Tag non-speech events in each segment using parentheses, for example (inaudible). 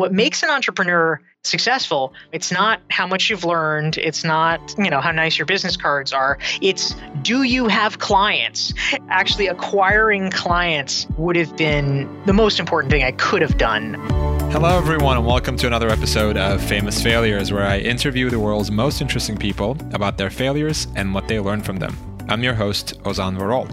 what makes an entrepreneur successful it's not how much you've learned it's not you know how nice your business cards are it's do you have clients actually acquiring clients would have been the most important thing i could have done Hello, everyone, and welcome to another episode of Famous Failures, where I interview the world's most interesting people about their failures and what they learned from them. I'm your host, Ozan Varol.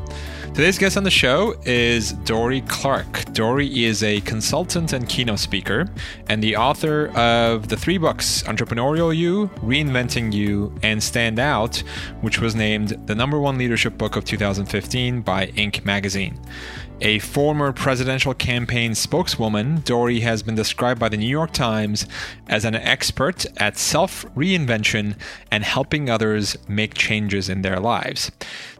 Today's guest on the show is Dorie Clark. Dorie is a consultant and keynote speaker and the author of the three books Entrepreneurial You, Reinventing You, and Stand Out, which was named the number one leadership book of 2015 by Inc. magazine. A former presidential campaign spokeswoman, Dorie has been described by the New York Times as an expert at self reinvention and helping others make changes in their lives.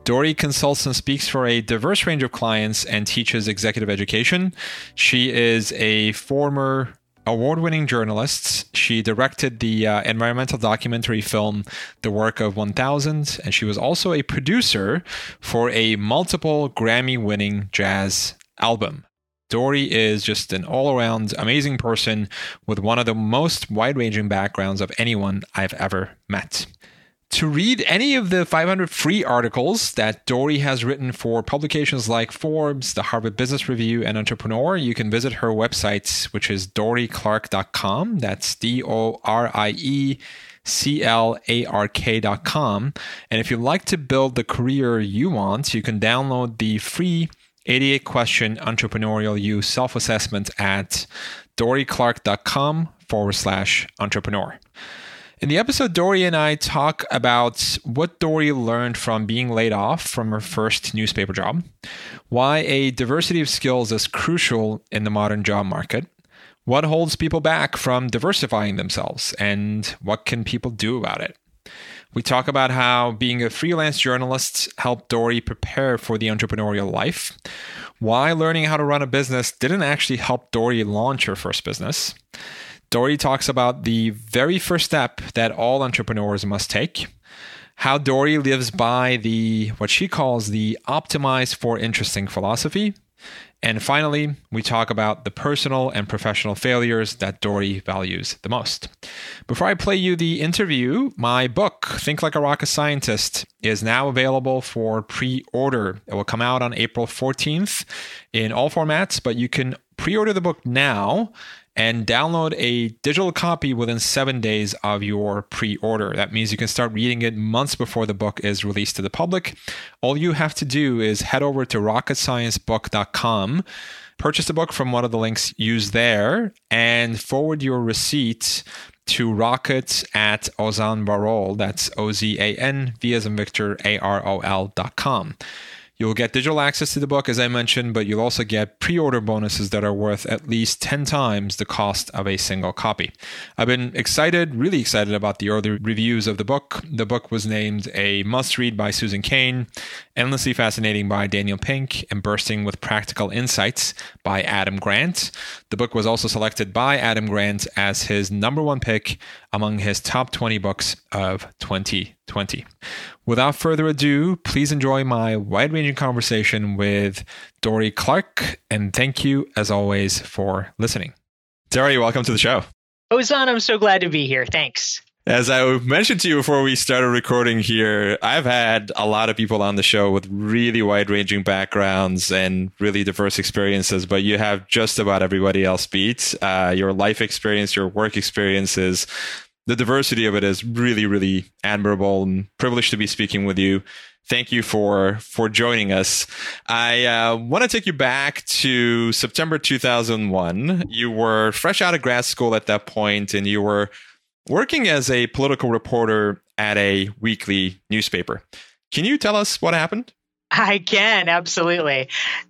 Dorie consults and speaks for a diverse range of clients and teaches executive education. She is a former award winning journalists. She directed the uh, environmental documentary film The Work of 1000, and she was also a producer for a multiple Grammy winning jazz album. Dorie is just an all around amazing person with one of the most wide ranging backgrounds of anyone I've ever met. To read any of the 500 free articles that Dorie has written for publications like Forbes, the Harvard Business Review, and Entrepreneur, you can visit her website, which is dorieclark.com. That's D O R I E C L A R K.com. And if you'd like to build the career you want, you can download the free 88 question entrepreneurial you self assessment at dorieclark.com forward slash entrepreneur. In the episode, Dorie and I talk about what Dorie learned from being laid off from her first newspaper job, why a diversity of skills is crucial in the modern job market, what holds people back from diversifying themselves, and what can people do about it. We talk about how being a freelance journalist helped Dorie prepare for the entrepreneurial life, why learning how to run a business didn't actually help Dorie launch her first business Dorie talks about the very first step that all entrepreneurs must take, how Dorie lives by the what she calls the optimize for interesting philosophy. And finally, we talk about the personal and professional failures that Dorie values the most. Before I play you the interview, my book, Think Like a Rocket Scientist, is now available for pre order. It will come out on April 14th in all formats, but you can pre order the book now and download a digital copy within seven days of your pre order. That means you can start reading it months before the book is released to the public. All you have to do is head over to rocketsciencebook.com, purchase the book from one of the links used there, and forward your receipt to rocket at Ozan Varol. That's O Z A N V as in Victor A R O L dot com. You'll get digital access to the book, as I mentioned, but you'll also get pre order bonuses that are worth at least 10 times the cost of a single copy. I've been excited, really excited about the early reviews of the book. The book was named a must read by Susan Cain, endlessly fascinating by Daniel Pink, and bursting with practical insights by Adam Grant. The book was also selected by Adam Grant as his number one pick among his top 20 books of 2020. Without further ado, please enjoy my wide ranging conversation with Dorie Clark, and thank you, as always, for listening. Dorie, welcome to the show. Ozan, I'm so glad to be here. Thanks. As I mentioned to you before we started recording here, I've had a lot of people on the show with really wide ranging backgrounds and really diverse experiences, but you have just about everybody else beat. Uh, your life experience, your work experiences, the diversity of it is really, really admirable and privileged to be speaking with you. Thank you for for joining us. I uh, want to take you back to September 2001. You were fresh out of grad school at that point, and you were working as a political reporter at a weekly newspaper. Can you tell us what happened? I can, absolutely.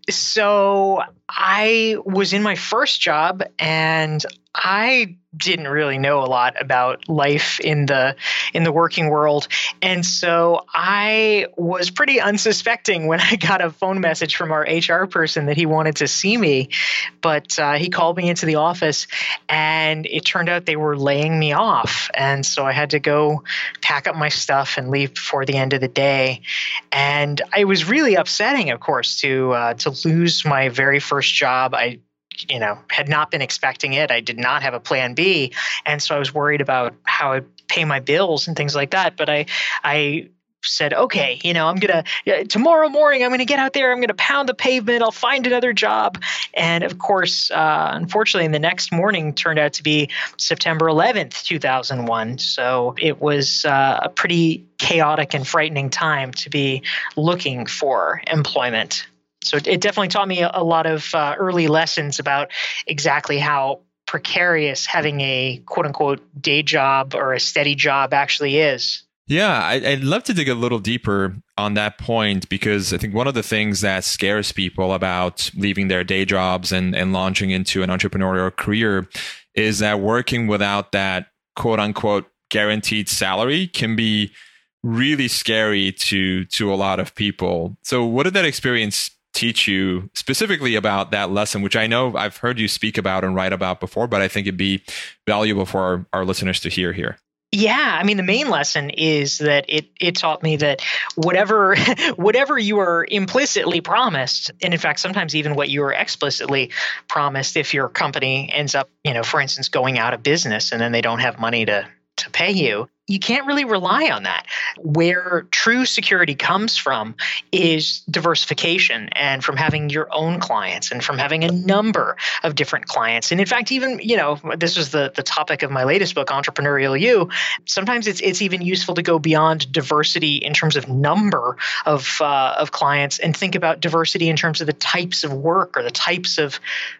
So I was in my first job and I didn't really know a lot about life in the in the working world. And so i was pretty unsuspecting when (laughs) i got a phone message from our hr person that he wanted to see me. But uh, he called me into the office and it turned out they were laying me off. And so i had to go pack up my stuff and leave before the end of the day. And it was really upsetting of course to uh, to lose my very first job. I you know, had not been expecting it. I did not have a plan B. And so I was worried about how I'd pay my bills and things like that. But I, I said, okay, you know, I'm to, tomorrow morning, I'm to get out there, I'm to pound the pavement, I'll find another job. And of course, uh, unfortunately, the next morning turned out to be September 11th, 2001. So it was uh, a pretty chaotic and frightening time to be looking for employment. So it definitely taught me a lot of uh, early lessons about exactly how precarious having a quote unquote day job or a steady job actually is. Yeah, I'd love to dig a little deeper on that point because I think one of the things that scares people about leaving their day jobs and, and launching into an entrepreneurial career is that working without that quote unquote guaranteed salary can be really scary to to a lot of people. So what did that experience teach you specifically about that lesson, which I know I've heard you speak about and write about before, but I think it'd be valuable for our, our listeners to hear here. Yeah, I mean the main lesson is that it it taught me that whatever (laughs) whatever you are implicitly promised, and in fact sometimes even what you are explicitly promised if your company ends up, you know, for instance going out of business and then they don't have money to to pay you, you can't really rely on that. Where true security comes from is diversification and from having your own clients and from having a number of different clients. And in fact, even, you know, this was the, the topic of my latest book, Entrepreneurial You. Sometimes it's it's even useful to go beyond diversity in terms of number of uh, of clients and think about diversity in terms of the types of work or the types of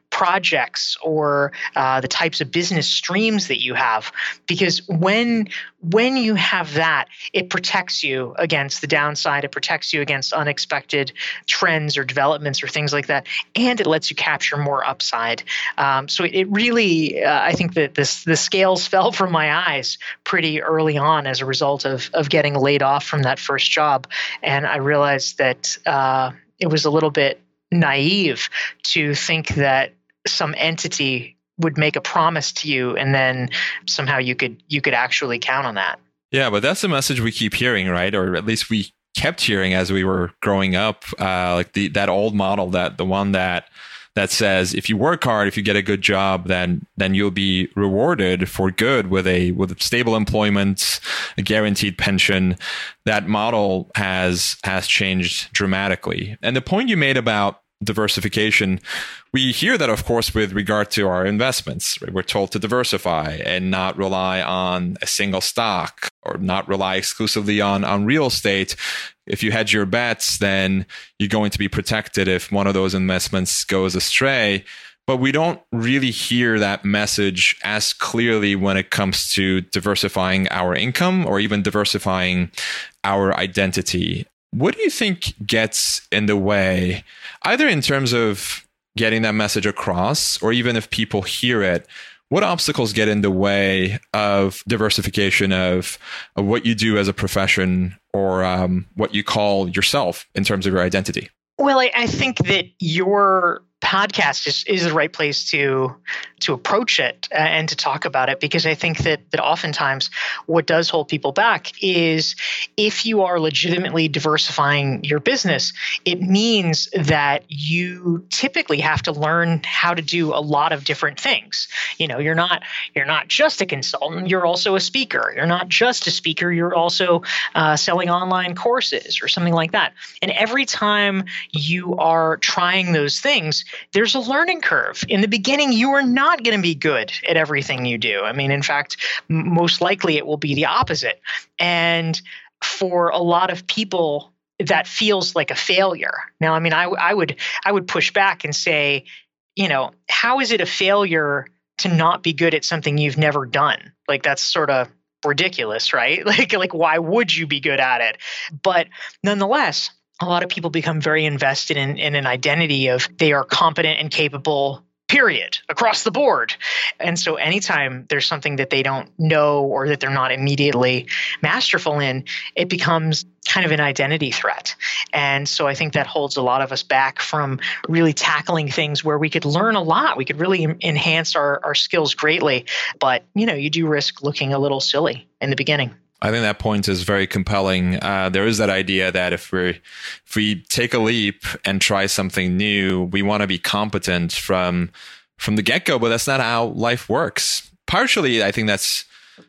projects or uh, the types of business streams that you have because when when you have that it protects you against the downside. It protects you against unexpected trends or developments or things like that and it lets you capture more upside. Um, so it, it really uh, i think that this the scales (laughs) fell from my eyes pretty early on as a result of of getting laid off from that first job. And i realized that uh, it was a little bit naive to think that some entity would make a promise to you and then somehow you could you could actually count on that. Yeah but that's the message we keep hearing right? Or at least we kept hearing as we were growing up uh, like the that old model that the one that that says if you work hard if you get a good job then then you'll be rewarded for good with a with stable employment a guaranteed pension. That model has has changed dramatically. And the point you made about diversification. We hear that, of course, with regard to our investments. We're told to diversify and not rely on a single stock or not rely exclusively on, on real estate. If you hedge your bets, then you're going to be protected if one of those investments goes astray. But we don't really hear that message as clearly when it comes to diversifying our income or even diversifying our identity. What do you think gets in the way, either in terms of getting that message across, or even if people hear it? What obstacles get in the way of diversification of, of what you do as a profession or um, what you call yourself in terms of your identity? Well, I, I think that your podcast is, is the right place to to approach it and to talk about it because I think that that oftentimes what does hold people back is if you are legitimately diversifying your business, it means that you typically have to learn how to do a lot of different things. You know, you're not you're not just a consultant, you're also a speaker. You're not just a speaker, you're also uh, selling online courses or something like that. And every time you are trying those things, there's a learning curve. In the beginning, you are not going to be good at everything you do. I mean, in fact, m- most likely it will be the opposite. And for a lot of people, that feels like a failure. Now, I mean, I, I would I would push back and say, you know, how is it a failure to not be good at something you've never done? Like that's sort of ridiculous, right? (laughs) Like like why would you be good at it? But nonetheless, a lot of people become very invested in, in an identity of they are competent and capable period across the board. And so anytime there's something that they don't know or that they're not immediately masterful in it becomes kind of an identity threat. And so i think that holds a lot of us back from really tackling things where we could learn a lot. We could really enhance our, our skills greatly. But you know you do risk looking a little silly in the beginning I think that point is very compelling. Uh, there is that idea that if we if we take a leap and try something new, we want to be competent from from the get go, but that's not how life works. Partially, I think that's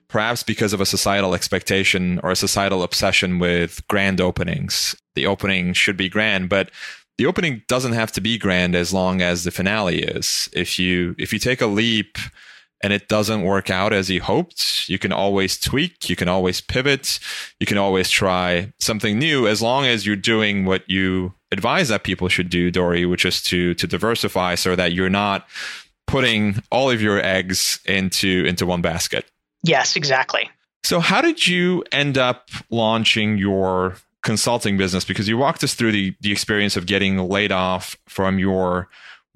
perhaps because of a societal expectation or a societal obsession with grand openings. The opening should be grand, but the opening doesn't have to be grand as long as the finale is. If you if you take a leap and it doesn't work out as you hoped, you can always tweak, you can always pivot, you can always try something new as long as you're doing what you advise that people should do, Dorie, which is to to diversify so that you're not putting all of your eggs into into one basket. Yes, exactly. So how did you end up launching your consulting business because you walked us through the, the experience of getting laid off from your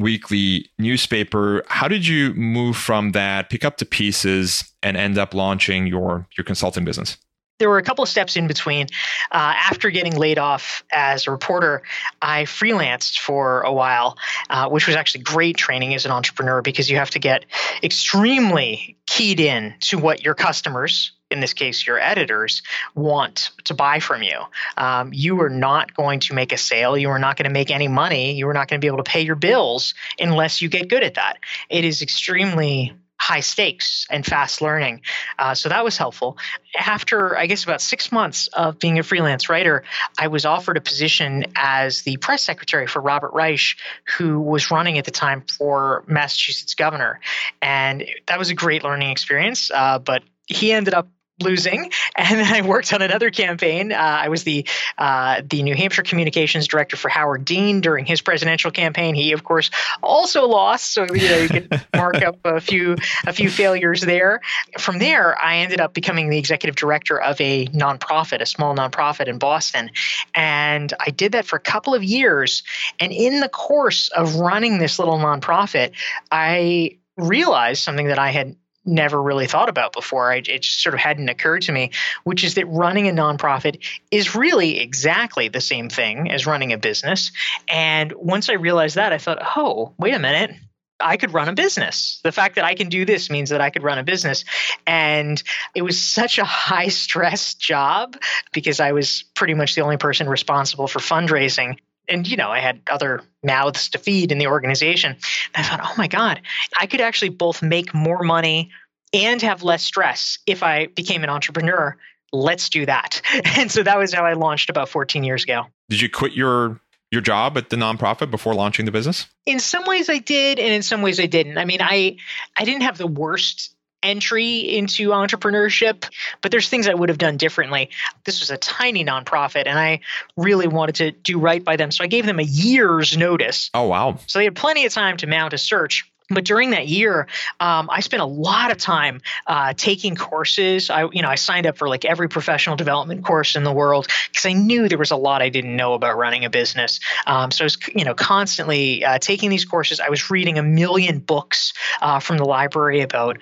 weekly newspaper. How did you move from that, pick up the pieces, and end up launching your your consulting business? there were a couple of steps in between. Uh, after getting laid off as a reporter, I freelanced for a while, uh, which was actually great training as an entrepreneur because you have to get extremely keyed in to what your customers, in this case your editors, want to buy from you. Um, you are not going to make a sale. You are not going to make any money. You are not going to be able to pay your bills unless you get good at that. It is extremely high stakes and fast learning. Uh, so that was helpful. After, I guess, about six months of being a freelance writer, I was offered a position as the press secretary for Robert Reich, who was running at the time for Massachusetts governor. And that was a great learning experience. Uh, but he ended up losing, and then I worked on another campaign. Uh, I was the uh, the New Hampshire communications director for Howard Dean during his presidential campaign. He, of course, also lost, so you know you could (laughs) mark up a few a few failures there. From there, I ended up becoming the executive director of a nonprofit, a small nonprofit in Boston, and I did that for a couple of years. And in the course of running this little nonprofit, I realized something that I had never really thought about before. I, it just sort of hadn't occurred to me, which is that running a nonprofit is really exactly the same thing as running a business. And once I realized that, I thought, oh, wait a minute. I could run a business. The fact that I can do this means that I could run a business. And it was such a high stress (laughs) job because I was pretty much the only person responsible for fundraising and you know i had other mouths to feed in the organization. And i thought oh my god i could actually both make more money and have less stress if i became an entrepreneur. Let's do that. (laughs) And so that was how i launched about 14 years ago. Did you quit your your job at the nonprofit before launching the business? In some ways i did and in some ways i didn't. I mean i i didn't have the worst entry into entrepreneurship, but there's things I would have done differently. This was a tiny nonprofit and I really wanted to do right by them. So I gave them a year's notice. Oh, wow. So they had plenty of time to mount a search. But during that year, um, I spent a lot of time uh, taking courses. I, you know, I signed up for like every professional development course in the world because I knew there was a lot I didn't know about running a business. Um, so I was, you know, constantly uh, taking these courses. I was reading a million books uh, from the library about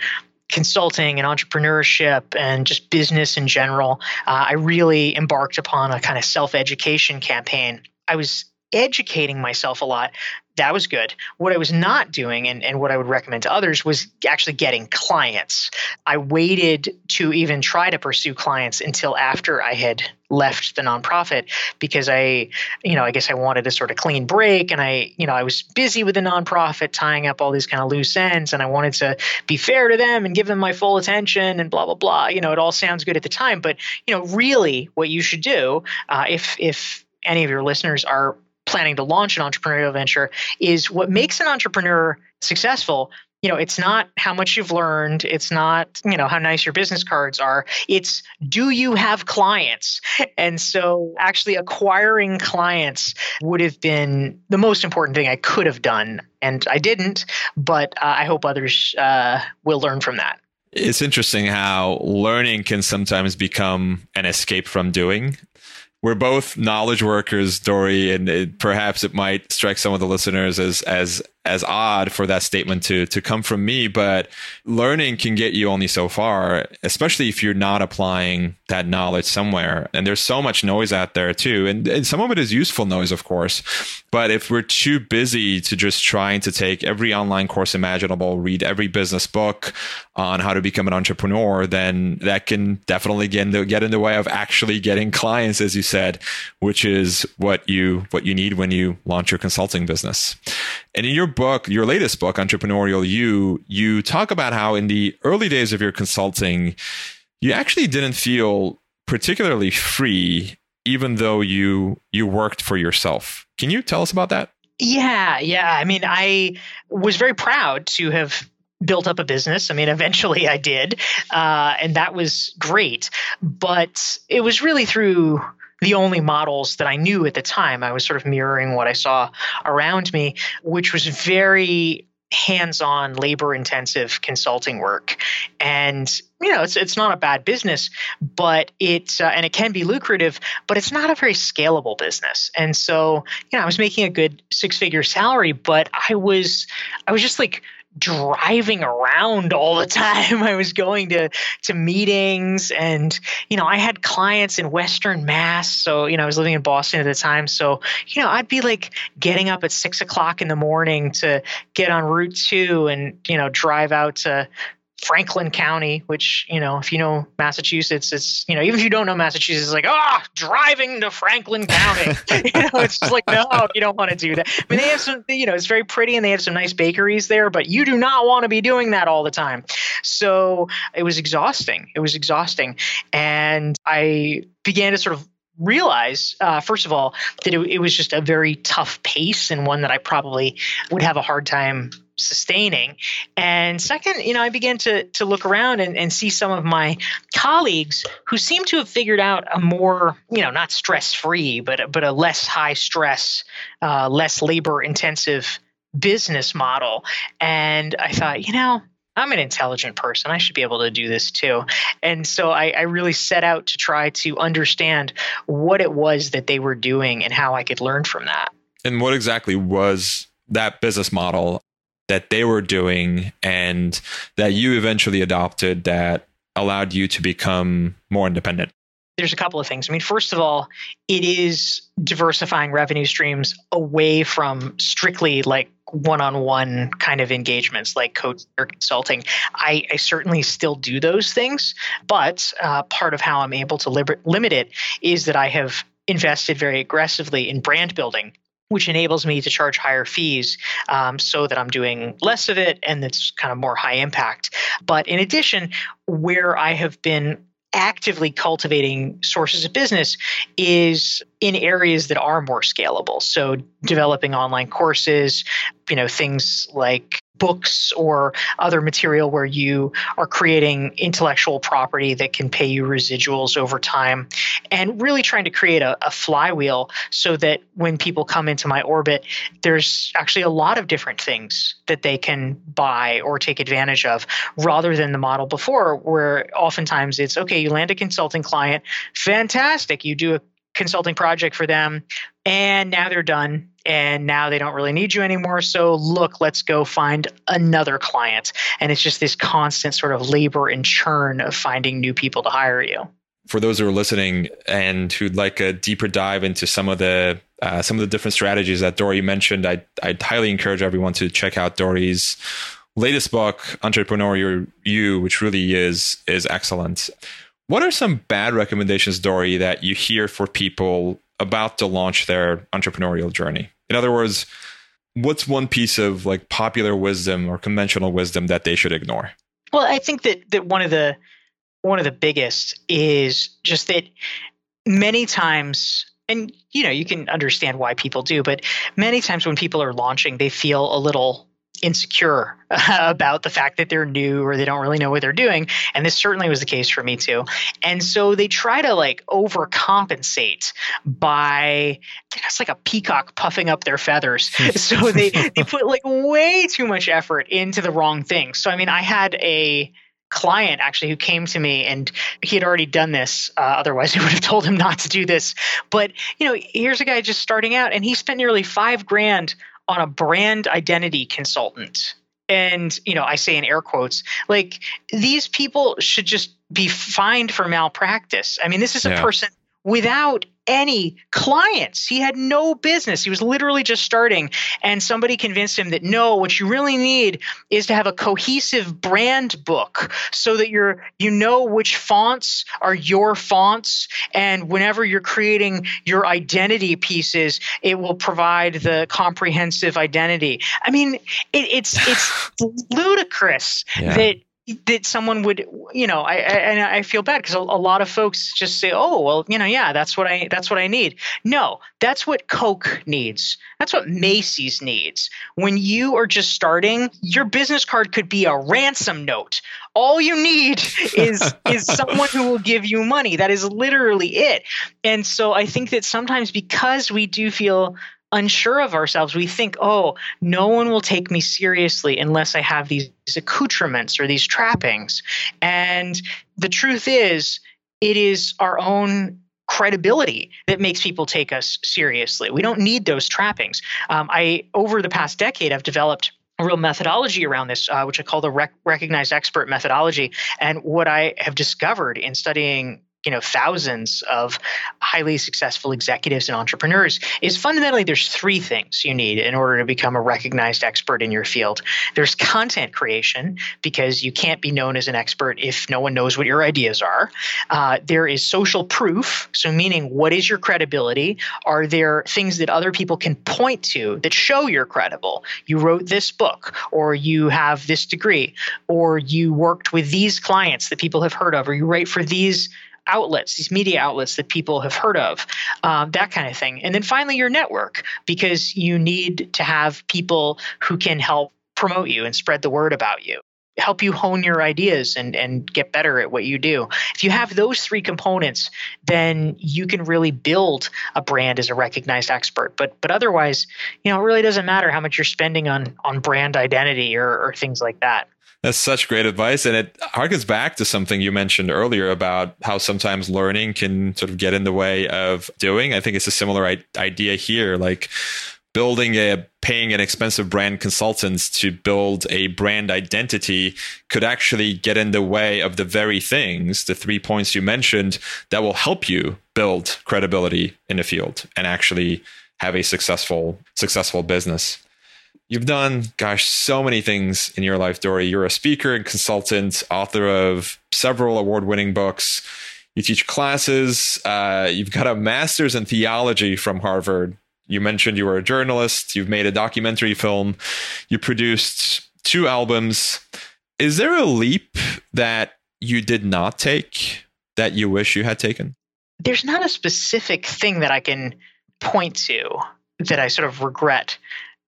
consulting and entrepreneurship and just business in general, uh, I really embarked upon a kind of self education campaign. I was educating myself a lot that was good. What I was not doing, and, and what I would recommend to others, was actually getting clients. I waited to even try to pursue clients until after I had left the nonprofit because I, you know, I guess I wanted a sort of clean break and I, you know, I was busy with the nonprofit tying up all these kind of loose ends and I wanted to be fair to them and give them my full attention and blah, blah, blah. You know, it all sounds good at the time, but, you know, really what you should do uh, if, if, any of your listeners are planning to launch an entrepreneurial venture is what makes an entrepreneur successful. You know it's not how much you've learned. It's not you know how nice your business cards are. It's do you have clients? And so actually acquiring clients would have been the most important thing i could have done and i didn't but uh, i hope others uh, will learn from that. It's interesting how learning can sometimes become an escape from doing we're both knowledge workers, Dorie, and it, perhaps it might strike some of the listeners as as as odd for that statement to to come from me, but learning can get you only so far, especially if you're not applying that knowledge somewhere. And there's so much noise out there too, and, and some of it is useful noise, of course. But if we're too busy to just trying to take every online course imaginable, read every business book on how to become an entrepreneur, then that can definitely get in the, get in the way of actually getting clients, as you said, which is what you what you need when you launch your consulting business. And in your book, your latest book, Entrepreneurial You, you talk about how in the early days of your consulting, you actually didn't feel particularly free, even though you you worked for yourself. Can you tell us about that? Yeah, yeah. I mean, I was very proud to have built up a business. I mean, eventually I did, uh, and that was great. But it was really through the only models that I knew at the time. I was sort of mirroring what I saw around me, which was very hands-on labor-intensive consulting work and you know it's it's not a bad business but it's uh, and it can be lucrative but it's not a very scalable business and so you know I was making a good six-figure salary but I was I was just like driving around all the (laughs) time. I was going to to meetings, and you know, I had clients in Western Mass. So you know, I was living in Boston at the time. So you know, I'd be like getting up at six o'clock in the morning to get on Route Two and you know drive out to Franklin County, which, you know, if you know Massachusetts, it's, you know, even if you don't know Massachusetts, it's like, ah, oh, driving to Franklin County. (laughs) (laughs) you know, it's just like, no, you don't want to do that. I mean, they have some, you know, it's very pretty and they have some nice bakeries there, but you do not want to be doing that all the time. So it was exhausting. It was exhausting. And I began to sort of realize, uh, first of all, that it, it was just a very tough pace and one that I probably would have a hard time sustaining. And second, you know, I began to to look around and, and see some of my colleagues who seem to have figured out a more, you know, not stress free, but but a less high stress, uh, less labor intensive business model. And I thought, you know, I'm an intelligent person. I should be able to do this too. And so I, I, really set out to try to understand what it was that they were doing and how I could learn from that. And what exactly was that business model? That they were doing and that you eventually adopted that allowed you to become more independent? There's a couple of things. I mean, first of all, it is diversifying revenue streams away from strictly like one-on-one kind of engagements like coach or consulting I, I, certainly still do those things but uh, part of how i'm able to liber- limit it is that i have invested very aggressively in brand building which enables me to charge higher fees um, so that I'm doing less of it and it's kind of more high impact. But in addition, where I have been actively cultivating sources of business is in areas that are more scalable. So developing online courses you know things like books or other material where you are creating intellectual property that can pay you residuals over time and really trying to create a, a, flywheel so that when people come into my orbit there's actually a lot of different things that they can buy or take advantage of rather than the model before where oftentimes it's okay you land a consulting client fantastic you do a consulting project for them and now they're done and now they don't really need you anymore. So look let's go find another client. And it's just this constant sort of labor and churn of finding new people to hire you. For those who are listening and who'd like a deeper dive into some of the uh, some of the different strategies that Dorie mentioned, I I'd highly encourage everyone to check out Dorie's latest book, Entrepreneur You, which really is is excellent. What are some bad recommendations, Dorie, that you hear for people about to launch their entrepreneurial journey? In other words, what's one piece of like popular wisdom or conventional wisdom that they should ignore? Well, I think that that one of the one of the biggest is just that many times and you know you can understand why people do but many times when people are launching they feel a little insecure (laughs) about the fact that they're new or they don't really know what they're doing. And this certainly was the case for me too. And so they try to like overcompensate by it's like a peacock puffing up their feathers. (laughs) (laughs) So they they put like way too much effort into the wrong thing. So i mean i had a client actually who came to me and he had already done this uh, otherwise i would have told him not to do this. But you know here's a guy just starting out and he spent nearly five grand on a brand identity consultant and you know i say in air quotes like these people should just be fined for malpractice i mean this is a yeah. person without any clients. He had no business. He was literally just starting. And somebody convinced him that no, what you really need is to have a cohesive brand book so that you're you know which fonts are your fonts. And whenever you're creating your identity pieces, it will provide the comprehensive identity. I mean, it, it's it's (laughs) ludicrous yeah. that that someone would you know i, I and i feel bad because a, a, lot of folks just say oh well you know yeah that's what i that's what i need. No that's what coke needs. That's what macy's needs. When you are just starting your business card could be a ransom note. All you need (laughs) is is someone who will give you money. That is literally it. And so i think that sometimes because we do feel unsure of ourselves, we think, oh, no one will take me seriously unless I have these accoutrements or these trappings. And the truth is, it is our own credibility that makes people take us seriously. We don't need those trappings. Um, I over the past decade, I've developed a real methodology around this, uh, which I call the rec- recognized expert methodology. And what I have discovered in studying you know thousands of highly successful executives and entrepreneurs is fundamentally there's three things you need in order to become a recognized expert in your field. There's content creation because you can't be known as an expert if no one knows what your ideas are. Uh, there is social proof so meaning what is your credibility? Are there things that other people can point to that show you're credible? You wrote this book or you have this degree or you worked with these clients that people have heard of or you write for these outlets, these media outlets that people have heard of, um, that kind of thing. And then finally, your network, because you need to have people who can help promote you and spread the word about you help you hone your ideas and and get better at what you do. If you have those three components, then you can really build a brand as a recognized expert. But but otherwise, you know, it really doesn't matter how much you're spending on on brand identity or, or things like that. That's such great advice. And it harkens back to something you mentioned earlier about how sometimes learning can sort of get in the way of doing. I think it's a similar idea here. Like building a paying an expensive brand consultants to build a brand identity could actually get in the way of the very things, the three points you mentioned, that will help you build credibility in the field and actually have a successful successful business. You've done, gosh, so many things in your life, Dorie. You're a speaker and consultant, author of several award winning books. You teach classes. Uh, you've got a master's in theology from Harvard. You mentioned you were a journalist. You've made a documentary film. You produced two albums. Is there a leap that you did not take that you wish you had taken? There's not a specific thing that I can point to that I sort of regret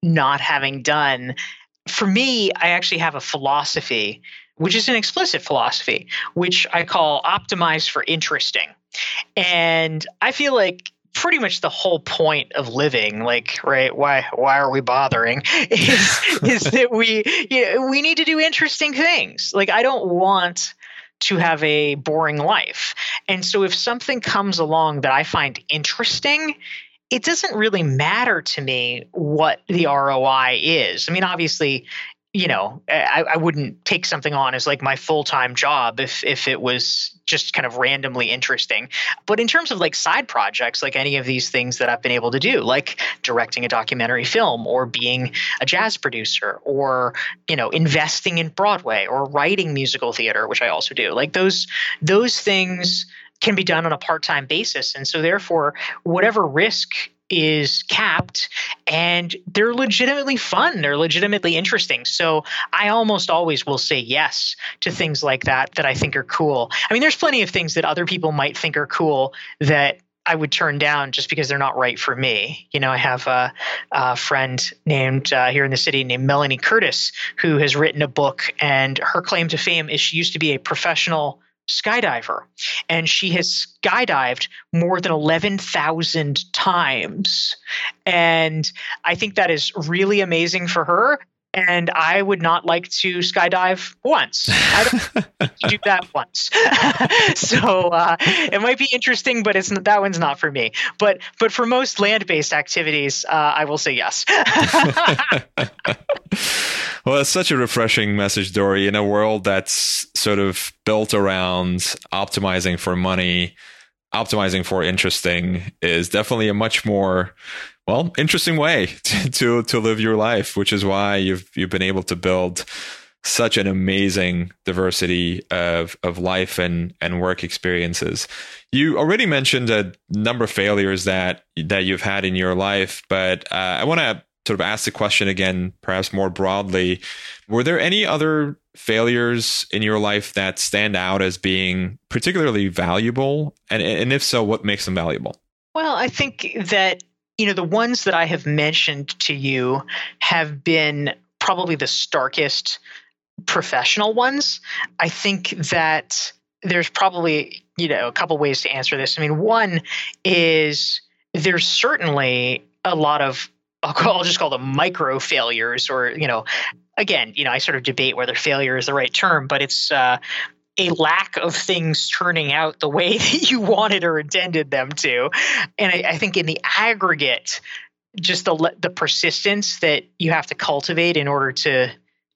not having done. For me, I actually have a philosophy, which is an explicit philosophy, which I call optimize for interesting. And I feel like pretty much the whole point of living like right why why are we bothering (laughs) is is that we you know, we need to do interesting things like i don't want to have a boring life and so if something comes along that i find interesting it doesn't really matter to me what the ROI is. I mean, obviously, you know, I, I wouldn't take something on as like my full time job if if it was just kind of randomly interesting. But in terms of like side projects, like any of these things that I've been able to do, like directing a documentary film or being a jazz producer or, you know, investing in Broadway or writing musical theater, which I also do, like those those things can be done on a part-time basis. And so therefore whatever risk is capped and they're legitimately fun they're legitimately interesting. So i almost always will say yes to things like that that i think are cool. I mean there's plenty of things that other people might think are cool that I would turn down just because they're not right for me. You know, I have a, a friend named uh, here in the city named Melanie Curtis who has written a book, and her claim to fame is she used to be a professional skydiver and she has skydived more than 11,000 times. And I think that is really amazing for her. And I would not like to skydive once. I don't (laughs) do that once. (laughs) so uh, it might be interesting, but it's that one's not for me. But but for most land-based activities, uh, I will say yes. (laughs) Well, it's such a refreshing message, Dorie, in a world that's sort of built around optimizing for money. optimizing for interesting is definitely a much more well interesting way (laughs) to, to, live your life, which is why you've you've been able to build such an amazing diversity of of life and and work experiences. You already mentioned a number of failures that that you've had in your life, but uh, I want to sort of ask the question again, perhaps more broadly. Were there any other failures in your life that stand out as being particularly valuable? And, and if so, what makes them valuable? Well, I think that, you know, the ones that I have mentioned to you have been probably the starkest professional ones. I think that there's probably, you know, a couple ways to answer this. I mean, one is there's certainly a lot of I'll, call, I'll just call them micro failures, or you know, again, you know, I sort of debate whether failure is the right term, but it's uh, a lack of things turning out the way (laughs) that you wanted or intended them to. And I, I think in the aggregate, just the the persistence that you have to cultivate in order to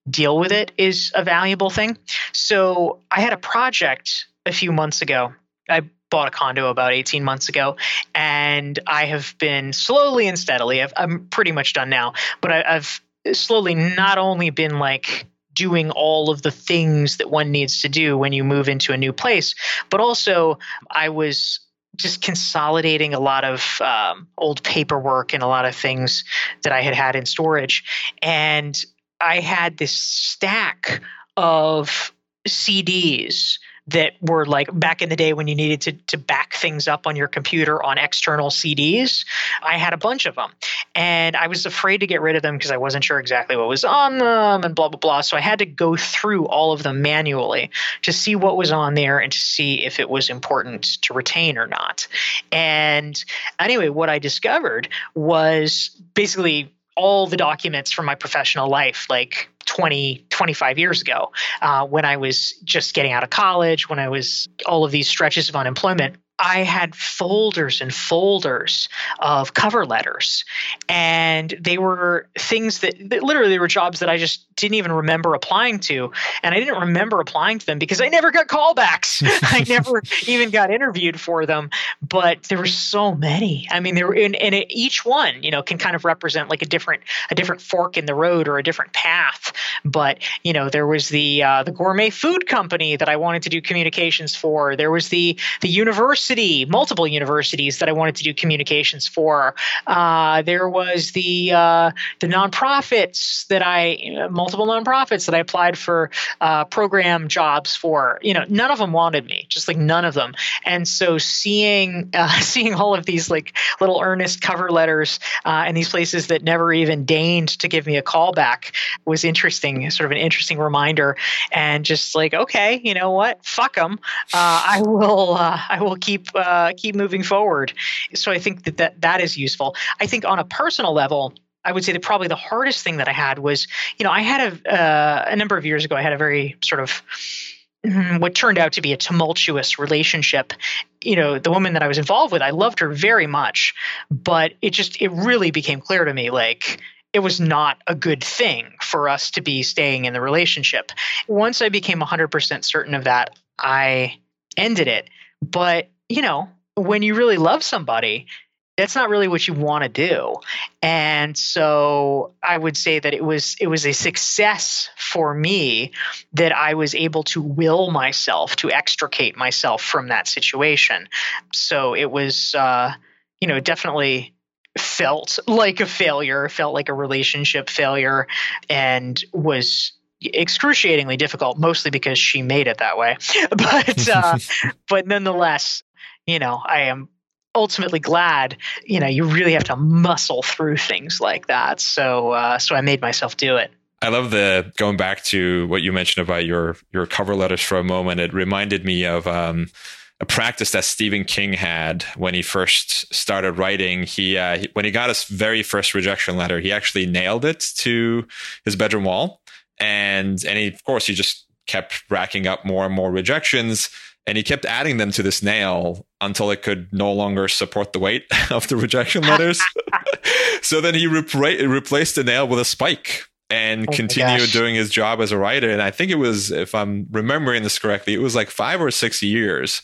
deal with it is a valuable thing. So I had a project a few months ago. I bought a condo about 18 months ago and i have been slowly and steadily i am pretty much done now but I, i've slowly not only been like doing all of the things that one needs to do when you move into a new place. But also i was just consolidating a lot of um, old paperwork and a lot of things that i had had in storage. And i had this stack of cds that were like back in the day when you needed to, to back things up on your computer on external CDs. I had a bunch of them and I was afraid to get rid of them because I wasn't sure exactly what was on them and blah, blah, blah. So I had to go through all of them manually to see what was on there and to see if it was important to retain or not. And anyway, what I discovered was basically all the documents from my professional life, like 20, 25 years ago, uh, when I was just getting out of college, when I was all of these stretches of unemployment. I had folders and folders of cover letters, and they were things that, that, literally were jobs that I just didn't even remember applying to, and I didn't remember applying to them because I never got callbacks. (laughs) I never even got interviewed for them, but there were so many. I mean, there were, and, and it, each one, you know, can kind of represent like a different a different fork in the road or a different path. But you know, there was the uh, the gourmet food company that I wanted to do communications for. There was the the university university, multiple universities that I wanted to do communications for. Uh, there was the uh, the nonprofits that I multiple nonprofits that I applied for uh, program jobs for. You know, none of them wanted me, just like none of them. And so seeing uh, (laughs) seeing all of these like little earnest cover letters uh, and these places that never even deigned to give me a call back was interesting, sort of an interesting reminder. And just like, okay, you know what? Fuck them. Uh, I will. I will keep keep uh, keep moving forward. So I think that, that that is useful. I think on a personal level. I would say that probably the hardest thing that I had was, you know, I had a uh, a number of years ago. I had a very sort of mm, what turned out to be a tumultuous relationship. You know, the woman that I was involved with, I loved her very much, but it just it really became clear to me like it was not a good thing for us to be staying in the relationship. Once I became 100% certain of that, I ended it. But you know, when you really love somebody, that's not really what you want to do. And so i would say that it was it was a success for me that i was able to will myself to extricate myself from that situation. So it was uh, you know definitely felt like a failure felt like a relationship failure and was excruciatingly difficult mostly because she made it that way. (laughs) But uh, (laughs) but nonetheless you know, I am ultimately glad. You know, you really have to muscle through things like that. So, uh, so I made myself do it. I love the going back to what you mentioned about your your cover letters for a moment. It reminded me of um, a practice that Stephen King had when he first started writing. He, uh, he when he got his very first rejection letter, he actually nailed it to his bedroom wall, and and he, of course he just kept racking up more and more rejections and he kept adding them to this nail until it could no longer support the weight (laughs) of the rejection letters. (laughs) so then he repra- replaced the nail with a spike and oh continued doing his job as a writer. And I think it was, if I'm remembering this correctly, it was like five or six years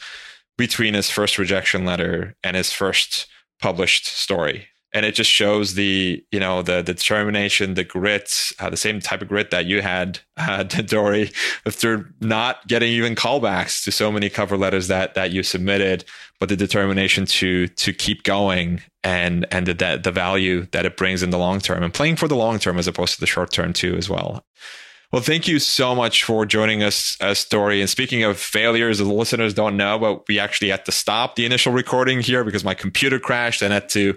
between his first rejection letter and his first published story and it just shows the you know the, the determination the grit uh, the same type of grit that you had uh, (laughs) dorie after not getting even callbacks to so many cover letters that that you submitted but the determination to to keep going and and the the value that it brings in the long term and playing for the long term as opposed to the short term too as well well, thank you so much for joining us, uh, Story. And speaking of failures, the listeners don't know, but we actually had to stop the initial recording here because my computer crashed and had to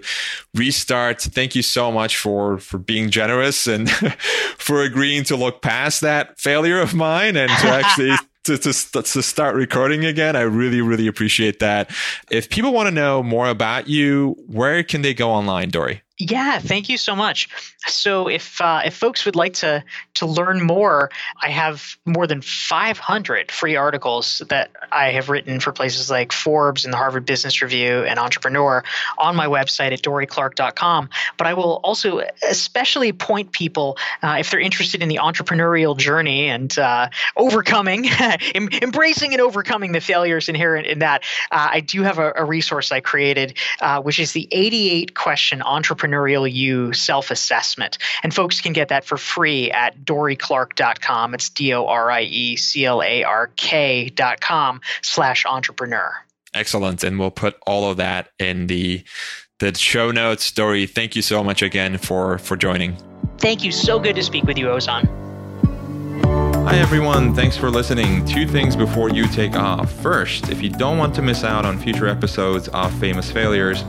restart. Thank you so much for for being generous and (laughs) for agreeing to look past that failure of mine and to actually (laughs) to, to, to start recording again. I really, really appreciate that. If people want to know more about you, where can they go online, Dorie? Yeah, thank you so much. So, if uh, if folks would like to to learn more, I have more than 500 free articles that I have written for places like Forbes and the Harvard Business Review and Entrepreneur on my website at dorieclark.com. But I will also especially point people uh, if they're interested in the entrepreneurial journey and uh, overcoming, (laughs) embracing and overcoming the failures inherent in that. Uh, I do have a, a resource I created, uh, which is the 88 question entrepreneur entrepreneurial you self assessment. And folks can get that for free at dorieclark.com. It's D O R I E C L A R K.com slash entrepreneur. Excellent. And we'll put all of that in the the show notes. Dorie, thank you so much again for for joining. Thank you. So good to speak with you, Ozan. Hi, everyone. Thanks for listening. Two things before you take off. First, if you don't want to miss out on future episodes of Famous Failures,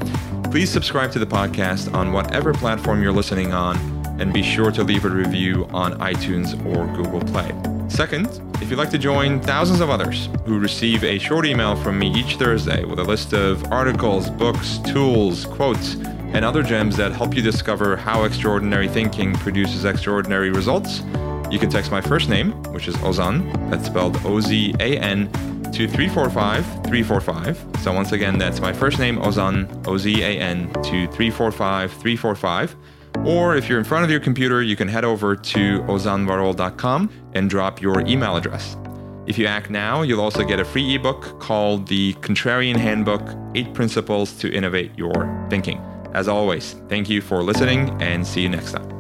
please subscribe to the podcast on whatever platform you're listening on and be sure to leave a review on iTunes or Google Play. Second, if you'd like to join thousands of others who receive a short email from me each Thursday with a list of articles, books, tools, quotes, and other gems that help you discover how extraordinary thinking produces extraordinary results, you can text my first name, which is Ozan, that's spelled O Z A N, to 345 345. So once again, that's my first name, Ozan, O Z A N, to 345 345. Or if you're in front of your computer, you can head over to ozanvarol.com and drop your email address. If you act now, you'll also get a free ebook called The Contrarian Handbook Eight Principles to Innovate Your Thinking. As always, thank you for listening and see you next time.